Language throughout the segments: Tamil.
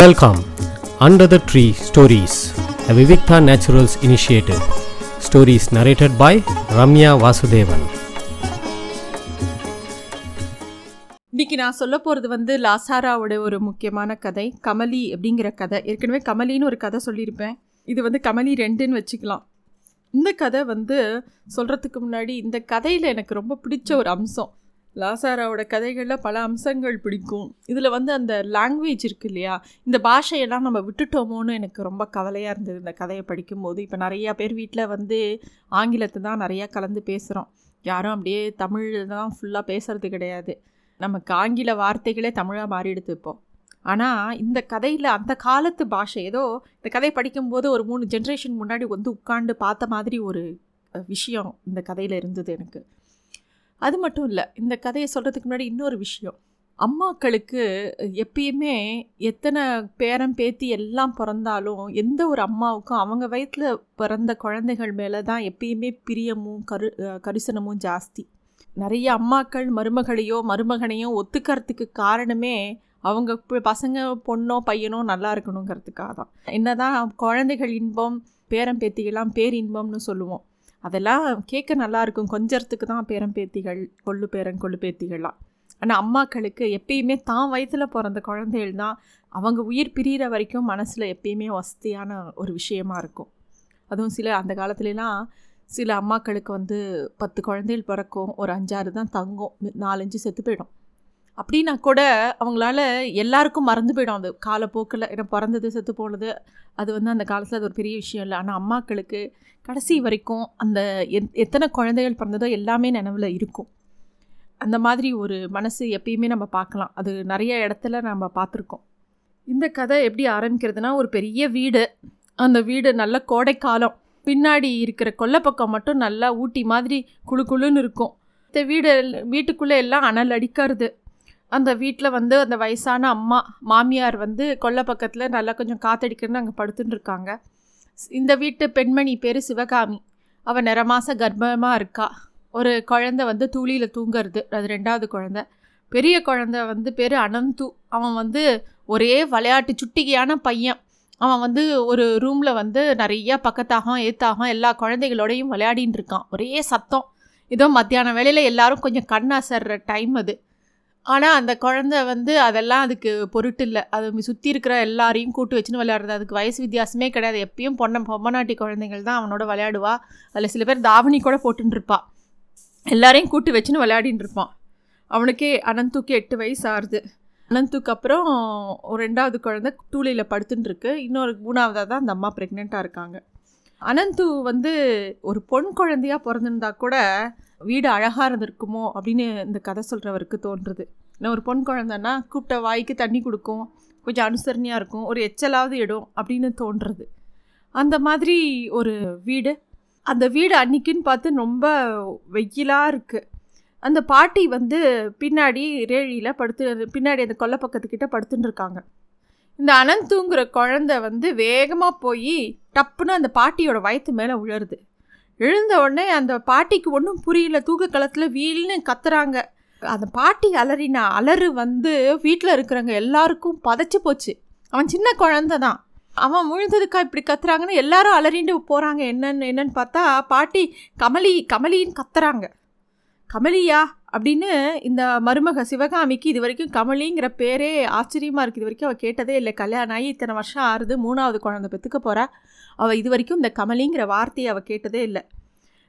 Welcome under the tree stories a Vivikta Naturals initiative. Stories narrated by Ramya Vasudevan இன்னைக்கு நான் சொல்ல போகிறது வந்து லாசாராவோட ஒரு முக்கியமான கதை கமலி அப்படிங்கிற கதை. ஏற்கனவே கமலின்னு ஒரு கதை சொல்லியிருப்பேன். இது வந்து கமலி ரெண்டுன்னு வச்சுக்கலாம். இந்த கதை வந்து சொல்கிறதுக்கு முன்னாடி இந்த கதையில் எனக்கு ரொம்ப பிடிச்ச ஒரு அம்சம். லாசாராவோட கதைகளில் பல அம்சங்கள் பிடிக்கும். இதில் வந்து அந்த லாங்குவேஜ் இருக்கு இல்லையா? இந்த பாஷையெல்லாம் நம்ம விட்டுட்டோமோன்னு எனக்கு ரொம்ப கவலையாக இருந்தது இந்த கதையை படிக்கும்போது. இப்போ நிறையா பேர் வீட்டில் வந்து ஆங்கிலத்தை தான் நிறையா கலந்து பேசுகிறோம் யாரும் அப்படியே தமிழ் தான் ஃபுல்லாக பேசுகிறது கிடையாது. நமக்கு ஆங்கில வார்த்தைகளே தமிழாக மாறிடுது எடுத்துப்போம். ஆனால் இந்த கதையில் அந்த காலத்து பாஷை ஏதோ இந்த கதையை படிக்கும்போது ஒரு மூணு ஜென்ரேஷன் முன்னாடி வந்து உட்காந்து பார்த்த மாதிரி ஒரு விஷயம் இந்த கதையில் இருந்தது எனக்கு. அது மட்டும் இல்லை இந்த கதையை சொல்கிறதுக்கு முன்னாடி இன்னொரு விஷயம். அம்மாக்களுக்கு எப்பயுமே எத்தனை பேரன் பேத்தி எல்லாம் பிறந்தாலும் எந்த ஒரு அம்மாவுக்கும் அவங்க வயிற்றில் பிறந்த குழந்தைகள் மேலே தான் எப்பயுமே பிரியமும் கரு கரிசனமும் ஜாஸ்தி. நிறைய அம்மாக்கள் மருமகளையோ மருமகனையோ ஒத்துக்கிறதுக்கு காரணமே அவங்க பசங்க பொண்ணோ பையனோ நல்லா இருக்கணுங்கிறதுக்காக தான் என்னதான் குழந்தைகள் இன்பம் பேரம் பேத்திகளாம் பேரின்பம்னு சொல்லுவோம். அதெல்லாம் கேட்க நல்லாயிருக்கும் கொஞ்சத்துக்கு தான் பேரன் பேத்திகள் கொள்ளு பேரன் கொள்ளு பேத்திகள்லாம். ஆனால் அம்மாக்களுக்கு எப்பயுமே தான் வயதில் பிறந்த குழந்தைகள் தான் அவங்க உயிர் பிரிகிற வரைக்கும் மனசில் எப்பயுமே வசதியான ஒரு விஷயமா இருக்கும். அதுவும் சில அந்த காலத்துலலாம் சில அம்மாக்களுக்கு வந்து பத்து குழந்தைகள் பிறக்கும் ஒரு அஞ்சாறு தான் தங்கும் நாலஞ்சு செத்து போயிடும். அப்படின்னா கூட அவங்களால எல்லாருக்கும் மறந்து போயிடும் அது. காலப்போக்கில் ஏன்னா பிறந்தது செத்து போனது அது வந்து அந்த காலத்தில் அது ஒரு பெரிய விஷயம் இல்லை. ஆனால் அம்மாக்களுக்கு கடைசி வரைக்கும் அந்த எத்- எத்தனை குழந்தைகள் பிறந்ததோ எல்லாமே நினைவில் இருக்கும். அந்த மாதிரி ஒரு மனசு எப்பயுமே நம்ம பார்க்கலாம். அது நிறைய இடத்துல நம்ம பார்த்துருக்கோம். இந்த கதை எப்படி ஆரம்பிக்கிறதுனா ஒரு பெரிய வீடு. அந்த வீடு நல்ல கோடைக்காலம் பின்னாடி இருக்கிற கொல்லப்பக்கம் மட்டும் நல்லா ஊட்டி மாதிரி குளு குளுன்னு இருக்கும். இந்த வீடு வீட்டுக்குள்ளே எல்லாம் அனல் அடிக்கிறது. அந்த வீட்டில் வந்து அந்த வயசான அம்மா மாமியார் வந்து கொல்லை பக்கத்தில் நல்லா கொஞ்சம் காத்தடிக்கிறன்னு அங்கே படுத்துன்னு இருக்காங்க. இந்த வீட்டு பெண்மணி பேர் சிவகாமி. அவள் நிறமாச கர்ப்பமாக இருக்கா. ஒரு குழந்தை வந்து தூளியில் தூங்குறது. அது ரெண்டாவது குழந்தை. பெரிய குழந்தை வந்து பேர் அனந்து. அவன் வந்து ஒரே விளையாட்டு சுட்டிகையான பையன். அவன் வந்து ஒரு ரூமில் வந்து நிறையா பக்கத்தாகம் ஏத்தாகம் எல்லா குழந்தைகளோடையும் விளையாடின்னு இருக்கான். ஒரே சத்தம். ஏதோ மத்தியான வேலையில் எல்லாரும் கொஞ்சம் கண் அசர்ற டைம் அது. ஆனால் அந்த குழந்தை வந்து அதெல்லாம் அதுக்கு பொருட்டு இல்லை. அது சுற்றி இருக்கிற எல்லாரையும் கூட்டு வச்சுன்னு விளையாடுறது. அதுக்கு வயசு வித்தியாசமே கிடையாது. எப்பயும் பொண்ணை பொம்மநாட்டி குழந்தைகள் தான் அவனோட விளையாடுவா. அதில் சில பேர் தாவணி கூட போட்டுன்னு எல்லாரையும் கூட்டு வச்சுன்னு விளையாடின்னு இருப்பான். அவனுக்கே அனந்துக்கு எட்டு வயசு ஆறுது. அனந்துக்கு அப்புறம் ஒரு ரெண்டாவது குழந்தை டூலையில் படுத்துட்டுருக்கு இன்னொரு மூணாவதாக தான் அந்த அம்மா ப்ரெக்னெண்ட்டாக இருக்காங்க. அனந்து வந்து ஒரு பொன் குழந்தையா பிறந்திருந்தா கூட வீடு அழகாக இருந்திருக்குமோ அப்படின்னு இந்த கதை சொல்கிறவருக்கு தோன்றுது. நான் ஒரு பொன் குழந்தைன்னா கூப்பிட்ட வாய்க்கு தண்ணி கொடுக்கும் கொஞ்சம் அனுசரணையாக இருக்கும் ஒரு எச்சலாவது இடம் அப்படின்னு தோன்றுறது அந்த மாதிரி ஒரு வீடு. அந்த வீடு அன்னைக்குன்னு பார்த்து ரொம்ப வெயிலாக இருக்குது அந்த பாட்டி வந்து பின்னாடி ரேழியில் படுத்து பின்னாடி அந்த கொல்லை பக்கத்துக்கிட்ட படுத்துன்னு இருக்காங்க. இந்த அனந்தூங்கிற குழந்தை வந்து வேகமாக போய் டப்புன்னு அந்த பாட்டியோட வயத்து மேலே உழருது எழுந்த உடனே அந்த பாட்டிக்கு ஒன்றும் புரியல. தூக்க களத்தில் வீல்னு கத்துறாங்க. அந்த பாட்டி அலறின அலறு வந்து வீட்டில் இருக்கிறவங்க எல்லாருக்கும் பதைச்சு போச்சு. அவன் சின்ன குழந்த தான். அவன் விழுந்ததுக்கா இப்படி கத்துறாங்கன்னு எல்லாரும் அலறிண்டு போகிறாங்க என்னன்னு என்னன்னு பார்த்தா பாட்டி கமலி கமலின்னு கத்துறாங்க. கமலியா அப்படின்னு இந்த மருமக சிவகாமிக்கு இது வரைக்கும் கமலிங்கிற பேரே ஆச்சரியமாக இருக்குது இது வரைக்கும் அவள் கேட்டதே இல்லை. கல்யாணம் ஆகி இத்தனை வருஷம் ஆறுது. மூணாவது குழந்தை பெற்றுக்க போகிறா அவள் இது வரைக்கும் இந்த கமலிங்கிற வார்த்தையை அவள் கேட்டதே இல்லை.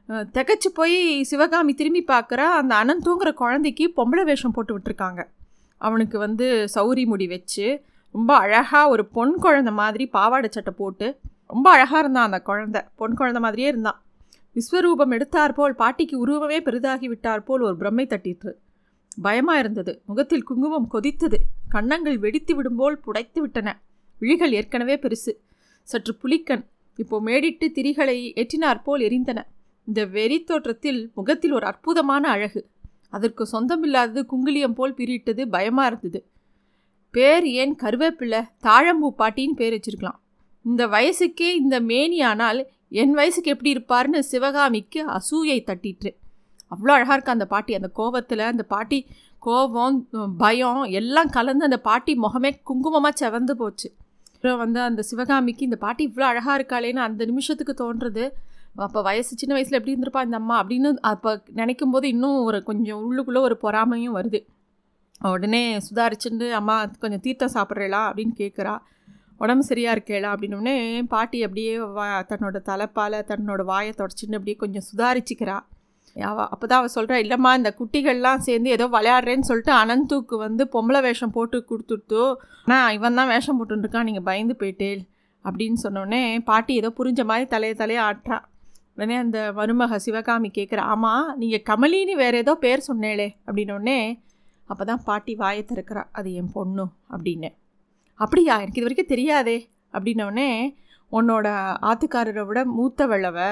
அஹ் திகைச்சு போய் சிவகாமி திரும்பி பார்க்குறா அந்த அனந்தூங்கிற குழந்தைக்கு பொம்பளை வேஷம் போட்டு விட்டுருக்காங்க. அவனுக்கு வந்து சௌரி முடி வச்சு ரொம்ப அழகாக ஒரு பொன் குழந்தை மாதிரி பாவாடை சட்டை போட்டு ரொம்ப அழகாக இருந்தான் அந்த குழந்தை பொன் குழந்தை மாதிரியே இருந்தான் விஸ்வரூபம் எடுத்தாற்போல் பாட்டிக்கு உருவமே பெரிதாகி விட்டாற்போல் ஒரு பிரம்மை தட்டிற்று. பயமாக இருந்தது முகத்தில் குங்குமம் கொதித்தது கன்னங்கள் வெடித்து விடும்போல் புடைத்து விட்டன. விழிகள் ஏற்கனவே பெருசு. சற்று புலிக்கண் இப்போ மேடிட்டு திரிகளை ஏற்றினாற்போல் எரிந்தன. இந்த வெறி தோற்றத்தில் முகத்தில் ஒரு அற்புதமான அழகு. அதற்கு சொந்தமில்லாதது குங்குலியம் போல் பிரிட்டது பயமாக இருந்தது. பேர் ஏன் கருவேப்பிள்ளை தாழம்பூ பாட்டின்னு பேர் வச்சிருக்கலாம். இந்த வயசுக்கே இந்த மேனியானால் என் வயசுக்கு எப்படி இருப்பார்னு சிவகாமிக்கு அசூயை தட்டிற்று. அவ்வளோ அழகாக இருக்கா அந்த பாட்டி. அந்த கோவத்தில் அந்த பாட்டி கோபம் பயம் எல்லாம் கலந்து அந்த பாட்டி முகமே குங்குமமாக செவந்து போச்சு. அப்புறம் வந்து அந்த சிவகாமிக்கு இந்த பாட்டி இவ்வளோ அழகாக இருக்காளேன்னு அந்த நிமிஷத்துக்கு தோன்றுறது அப்போ வயசு சின்ன வயசில் எப்படி இருந்திருப்பா இந்த அம்மா அப்படின்னு அப்போ நினைக்கும் போது இன்னும் ஒரு கொஞ்சம் உள்ளுக்குள்ளே ஒரு பொறாமையும் வருது. உடனே சுதாரிச்சுட்டு அம்மா கொஞ்சம் தீர்த்தம் சாப்பிட்றேளா? அப்படின்னு கேட்குறா உடம்பு சரியாக இருக்கேளா? அப்படின்னோடனே பாட்டி அப்படியே வா தன்னோட தலைப்பால் தன்னோட வாயை தொடச்சின்னு அப்படியே கொஞ்சம் சுதாரிச்சுக்கிறா. அவள் அப்போ தான் அவள் சொல்கிறா இல்லைம்மா இந்த குட்டிகள்லாம் சேர்ந்து ஏதோ விளையாடுறேன்னு சொல்லிட்டு அனந்துக்கு வந்து பொம்பளை வேஷம் போட்டு கொடுத்துட்டு. ஆனால் இவன் தான் வேஷம் போட்டுருக்கான் நீங்கள் பயந்து போயிட்டேல் அப்படின்னு சொன்னோடனே பாட்டி ஏதோ புரிஞ்ச மாதிரி தலையை தலையை ஆட்டுறா. உடனே அந்த மருமக சிவகாமி கேட்குற ஆமாம் நீங்கள் கமலின்னு வேறு ஏதோ பேர் சொன்னேளே அப்படின்னோடனே அப்போ தான் பாட்டி வாயை திறக்கிறா அது என் பொண்ணு அப்படின்னு. அப்படியா? எனக்கு இது வரைக்கும் தெரியாதே அப்படின்னோடனே உன்னோட ஆத்துக்காரரை விட மூத்த வெள்ளவை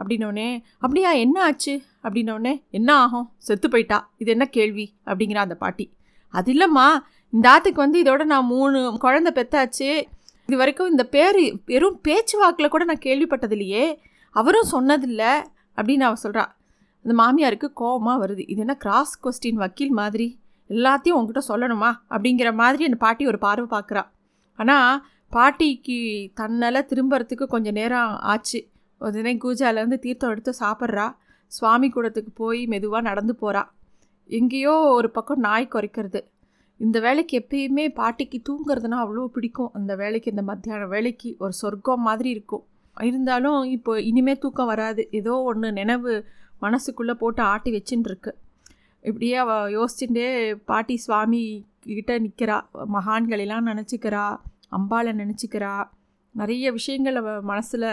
அப்படின்னோடனே அப்படியா என்ன ஆச்சு? அப்படின்னோடனே என்ன ஆகும்? செத்து போயிட்டா? இது என்ன கேள்வி? அப்படிங்கிற அந்த பாட்டி. அது இல்லைம்மா இந்த ஆத்துக்கு வந்து இதோட நான் மூணு குழந்தை பெத்தாச்சு. இது வரைக்கும் இந்த பேர் வெறும் பேச்சு வாக்கில் கூட நான் கேள்விப்பட்டதில்லையே அவரும் சொன்னதில்லை. அப்படின்னு அவள் சொல்கிறா அந்த மாமியாருக்கு கோபமாக வருது. இது என்ன கிராஸ் கொஸ்டின் வக்கீல் மாதிரி? எல்லாத்தையும் உங்ககிட்ட சொல்லணுமா? அப்படிங்கிற மாதிரி அந்த பாட்டி ஒரு பார்வை பார்க்குறா ஆனால் பாட்டிக்கு தன்னால் திரும்புறதுக்கு கொஞ்சம் நேரம் ஆச்சு. உடனே கூஜாலேருந்து தீர்த்தம் எடுத்து சாப்பிட்றா. சுவாமி கூடத்துக்கு போய் மெதுவாக நடந்து போகிறா எங்கேயோ ஒரு பக்கம் நாய் குறைக்கிறது. இந்த வேலைக்கு எப்பயுமே பாட்டிக்கு தூங்குறதுனா அவ்வளோ பிடிக்கும். அந்த வேலைக்கு இந்த மத்தியான வேலைக்கு ஒரு சொர்க்கம் மாதிரி இருக்கும். இருந்தாலும் இப்போ இனிமே தூக்கம் வராது. ஏதோ ஒன்று நினைவு மனசுக்குள்ளே போட்டு ஆட்டி வச்சுட்டுருக்கு இப்படியே அவள் யோசிச்சுட்டே பாட்டி சுவாமி கிட்ட நிற்கிறா மகான்களெல்லாம் நினச்சிக்கிறா. அம்பாவை நினச்சிக்கிறா. நிறைய விஷயங்கள் அவள் மனசில்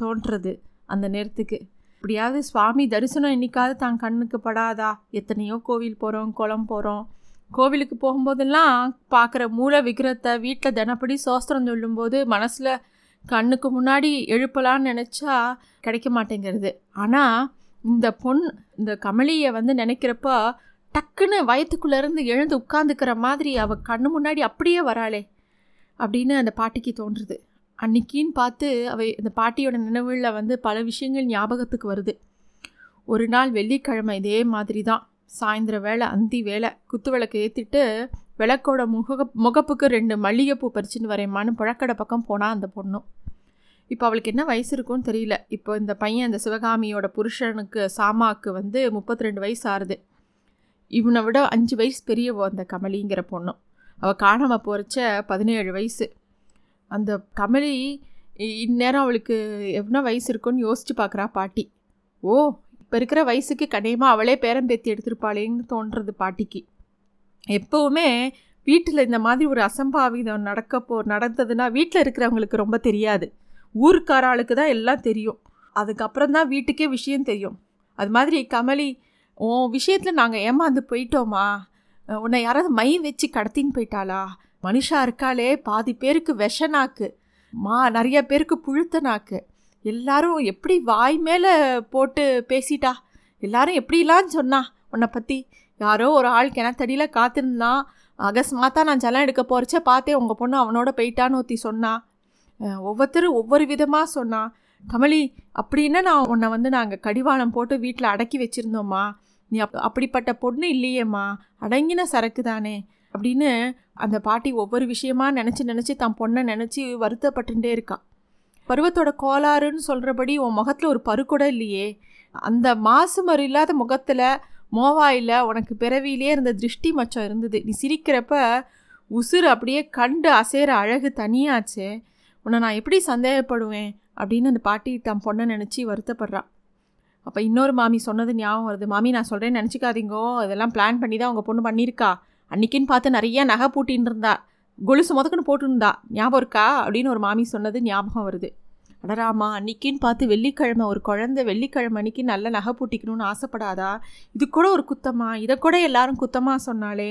தோன்றுறது அந்த நேரத்துக்கு. இப்படியாவது சுவாமி தரிசனம் என்னைக்காவது தான் கண்ணுக்கு படாதா? எத்தனையோ கோவில் போகிறோம் குளம் போகிறோம் கோவிலுக்கு போகும்போதெல்லாம் பார்க்குற மூல விக்கிரத்தை வீட்டில் தினப்படி சோஸ்திரம் சொல்லும்போது மனசில் கண்ணுக்கு முன்னாடி எழுப்பலான்னு நினச்சா கிடைக்க மாட்டேங்கிறது. ஆனால் இந்த பொன் இந்த கமலியை வந்து நினைக்கிறப்ப டக்குன்னு வயத்துக்குள்ளேருந்து எழுந்து உட்காந்துக்கிற மாதிரி அவள் கண்ணு முன்னாடி அப்படியே வராளே அப்படின்னு அந்த பாட்டிக்கு தோன்றுறது அன்னைக்கின்னு பார்த்து அவை இந்த பாட்டியோட நினைவுகளில் வந்து பல விஷயங்கள் ஞாபகத்துக்கு வருது. ஒரு நாள் வெள்ளிக்கிழமை இதே மாதிரி தான் சாயந்தர வேலை அந்தி வேலை குத்து விளக்கு ஏற்றிட்டு விளக்கோட முக முகப்புக்கு ரெண்டு மல்லிகைப்பூ பறிச்சுன்னு வரையமான்னு புழக்கடை பக்கம் போனால் அந்த பொண்ணும் இப்போ அவளுக்கு என்ன வயசு இருக்கும்னு தெரியல. இப்போ இந்த பையன் இந்த சிவகாமியோட புருஷனுக்கு சாமாக்கு வந்து முப்பத்தி ரெண்டு வயசு ஆறுது. இவனை விட அஞ்சு வயசு பெரியவோ அந்த கமலிங்கிற பொண்ணும் அவள் காணாமல் போகிறச்ச பதினேழு வயசு. அந்த கமலி இந்நேரம் அவளுக்கு எவ்வளோ வயசு இருக்குன்னு யோசித்து பார்க்குறா பாட்டி. ஓ இப்போ இருக்கிற வயசுக்கு கடையமாக அவளே பேரம் பேத்தி எடுத்திருப்பாளேன்னு தோன்றது பாட்டிக்கு. எப்போவுமே வீட்டில் இந்த மாதிரி ஒரு அசம்பாவிதம் நடக்க போ நடந்ததுன்னா வீட்டில் இருக்கிறவங்களுக்கு ரொம்ப தெரியாது. ஊருக்கார ஆளுக்கு தான் எல்லாம் தெரியும். அதுக்கப்புறம் தான் வீட்டுக்கே விஷயம் தெரியும். அது மாதிரி கமலி உன் விஷயத்தில் நாங்கள் ஏமாந்து போயிட்டோமா? உன்னை யாராவது மை வச்சு கடத்தின்னு போயிட்டாளா? மனுஷா இருக்காளே பாதி பேருக்கு விஷ நாக்கு மா நிறைய பேருக்கு புழுத்த நாக்கு எல்லாரும் எப்படி வாய் மேலே போட்டு பேசிட்டா? எல்லாரும் எப்படிலாம் சொன்னா? உன்னை பற்றி யாரோ ஒரு ஆள் கிணத்தடியில் காத்திருந்தான் அகஸ்மாத்தா நான் ஜலம் எடுக்க போகிறச்ச பார்த்தே உங்கள் பொண்ணு அவனோட போயிட்டான்னு ஒருத்தி சொன்னா. ஒவ்வொருத்தரும் ஒவ்வொரு விதமாக சொன்னான் கமலி அப்படின்னா நான் உன்னை வந்து நாங்கள் கடிவாளம் போட்டு வீட்டில் அடக்கி வச்சுருந்தோம்மா. நீ அப் அப்படிப்பட்ட பொண்ணு இல்லையேம்மா. அடங்கின சரக்கு தானே அப்படின்னு அந்த பாட்டி ஒவ்வொரு விஷயமா நினச்சி நினச்சி தான் பொண்ணை நினச்சி வருத்தப்பட்டுட்டே இருக்கான் பருவத்தோட கோளாறுன்னு சொல்கிறபடி உன் முகத்தில் ஒரு பரு கூட இல்லையே. அந்த மாசு மறு இல்லாத முகத்தில் மோவாயில் உனக்கு பிறவியிலே இருந்த திருஷ்டி மச்சம் இருந்தது. நீ சிரிக்கிறப்ப உசுறு அப்படியே கண்டு அசைகிற அழகு தனியாச்சே. உன்னை நான் எப்படி சந்தேகப்படுவேன்? அப்படின்னு அந்த பாட்டி தன் பொண்ணை நினச்சி வருத்தப்படுறான் அப்போ இன்னொரு மாமி சொன்னது ஞாபகம் வருது. மாமி நான் சொல்கிறேன்னு நினச்சிக்காதீங்கோ. இதெல்லாம் பிளான் பண்ணி தான் உங்கள் பொண்ணு பண்ணியிருக்கா. அன்றைக்கின்னு பார்த்து நிறைய நகை பூட்டின்னு இருந்தா கொலுசு முதக்குன்னு போட்டுருந்தா ஞாபகம் இருக்கா? அப்படின்னு ஒரு மாமி சொன்னது ஞாபகம் வருது. அடராமா அன்றைக்கின்னு பார்த்து வெள்ளிக்கிழமை ஒரு குழந்தை வெள்ளிக்கிழமை அன்றைக்கி நல்ல நகை பூட்டிக்கணும்னு ஆசைப்படாதா? இது கூட ஒரு குத்தமா? இதை கூட எல்லாரும் குத்தமாக சொன்னாலே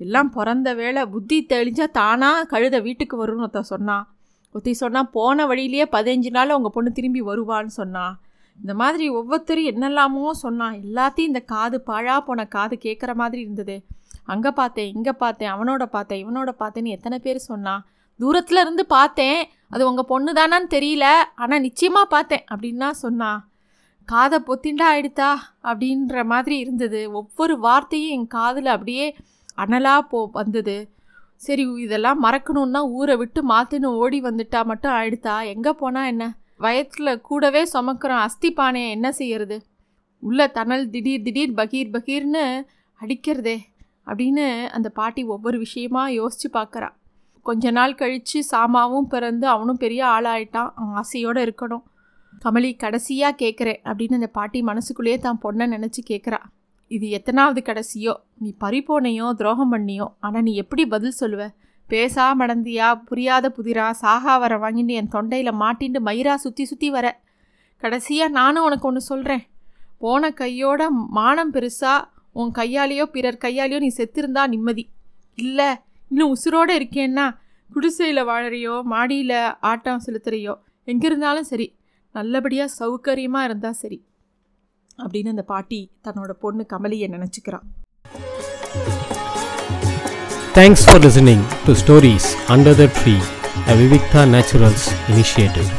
எல்லாம் பிறந்த வேலை புத்தி தெளிஞ்சால் தானாக கழுத வீட்டுக்கு வரும்னு ஒருத்த சொன்னான் ஒருத்தி சொன்னால் போன வழியிலேயே பதினஞ்சு நாள் உங்கள் பொண்ணு திரும்பி வருவான்னு சொன்னான் இந்த மாதிரி ஒவ்வொருத்தரும் என்னெல்லாமோ சொன்னான் எல்லாத்தையும் இந்த காது பாழா போன காது கேட்குற மாதிரி இருந்தது. அங்கே பார்த்தேன் இங்கே பார்த்தேன் அவனோட பார்த்தேன் இவனோட பார்த்தேன்னு எத்தனை பேர் சொன்னான் தூரத்தில் இருந்து பார்த்தேன் அது உங்கள் பொண்ணு தானான்னு தெரியல ஆனால் நிச்சயமாக பார்த்தேன் அப்படின்னா சொன்னான் காதை பொத்திண்டா ஆயிடுத்தா அப்படின்ற மாதிரி இருந்தது. ஒவ்வொரு வார்த்தையும் என் காதில் அப்படியே அனலாக போ வந்தது. சரி இதெல்லாம் மறக்கணுன்னா ஊரை விட்டு மாற்றின்னு ஓடி வந்துட்டா மட்டும் ஆயிடுத்தா? எங்கே போனால் என்ன? வயத்தில் கூடவே சுமக்கிறோம் அஸ்தி பானையை என்ன செய்யறது? உள்ள தணல் திடீர் திடீர் பகீர் பகீர்னு அடிக்கிறதே. அப்படின்னு அந்த பாட்டி ஒவ்வொரு விஷயமா யோசித்து பார்க்குறா கொஞ்ச நாள் கழித்து சாமாவும் பிறந்து அவனும் பெரிய ஆளாயிட்டான். அவன் ஆசையோடு இருக்கணும். கமலி கடைசியாக கேட்குறேன் அப்படின்னு அந்த பாட்டி மனசுக்குள்ளேயே தான் பொண்ணை நினச்சி கேட்குறா இது எத்தனாவது கடைசியோ? நீ பறிப்போனையோ துரோகம் பண்ணியோ? ஆனால் நீ எப்படி பதில் சொல்லுவ? பேசா மடந்தியா புரியாத புதிரா? சாகா வர வாங்கிட்டு என் தொண்டையில் மாட்டின்னு மயிரா சுற்றி சுற்றி வர. கடைசியாக நானும் உனக்கு ஒன்று சொல்கிறேன் போன கையோட மானம் பெருசாக உன் கையாலேயோ பிறர் கையாலேயோ நீ செத்திருந்தா நிம்மதி. இல்லை இன்னும் உசுரோடு இருக்கேன்னா குடிசையில் வாழறியோ மாடியில் ஆட்டம் செலுத்துறையோ எங்கே இருந்தாலும் சரி நல்லபடியாக சௌகரியமாக இருந்தால் சரி அப்படின்னு அந்த பாட்டி தன்னோட பொண்ணு கமலியை நினச்சிக்கிறான் thanks for listening to stories under the tree a Vivikta Naturals initiative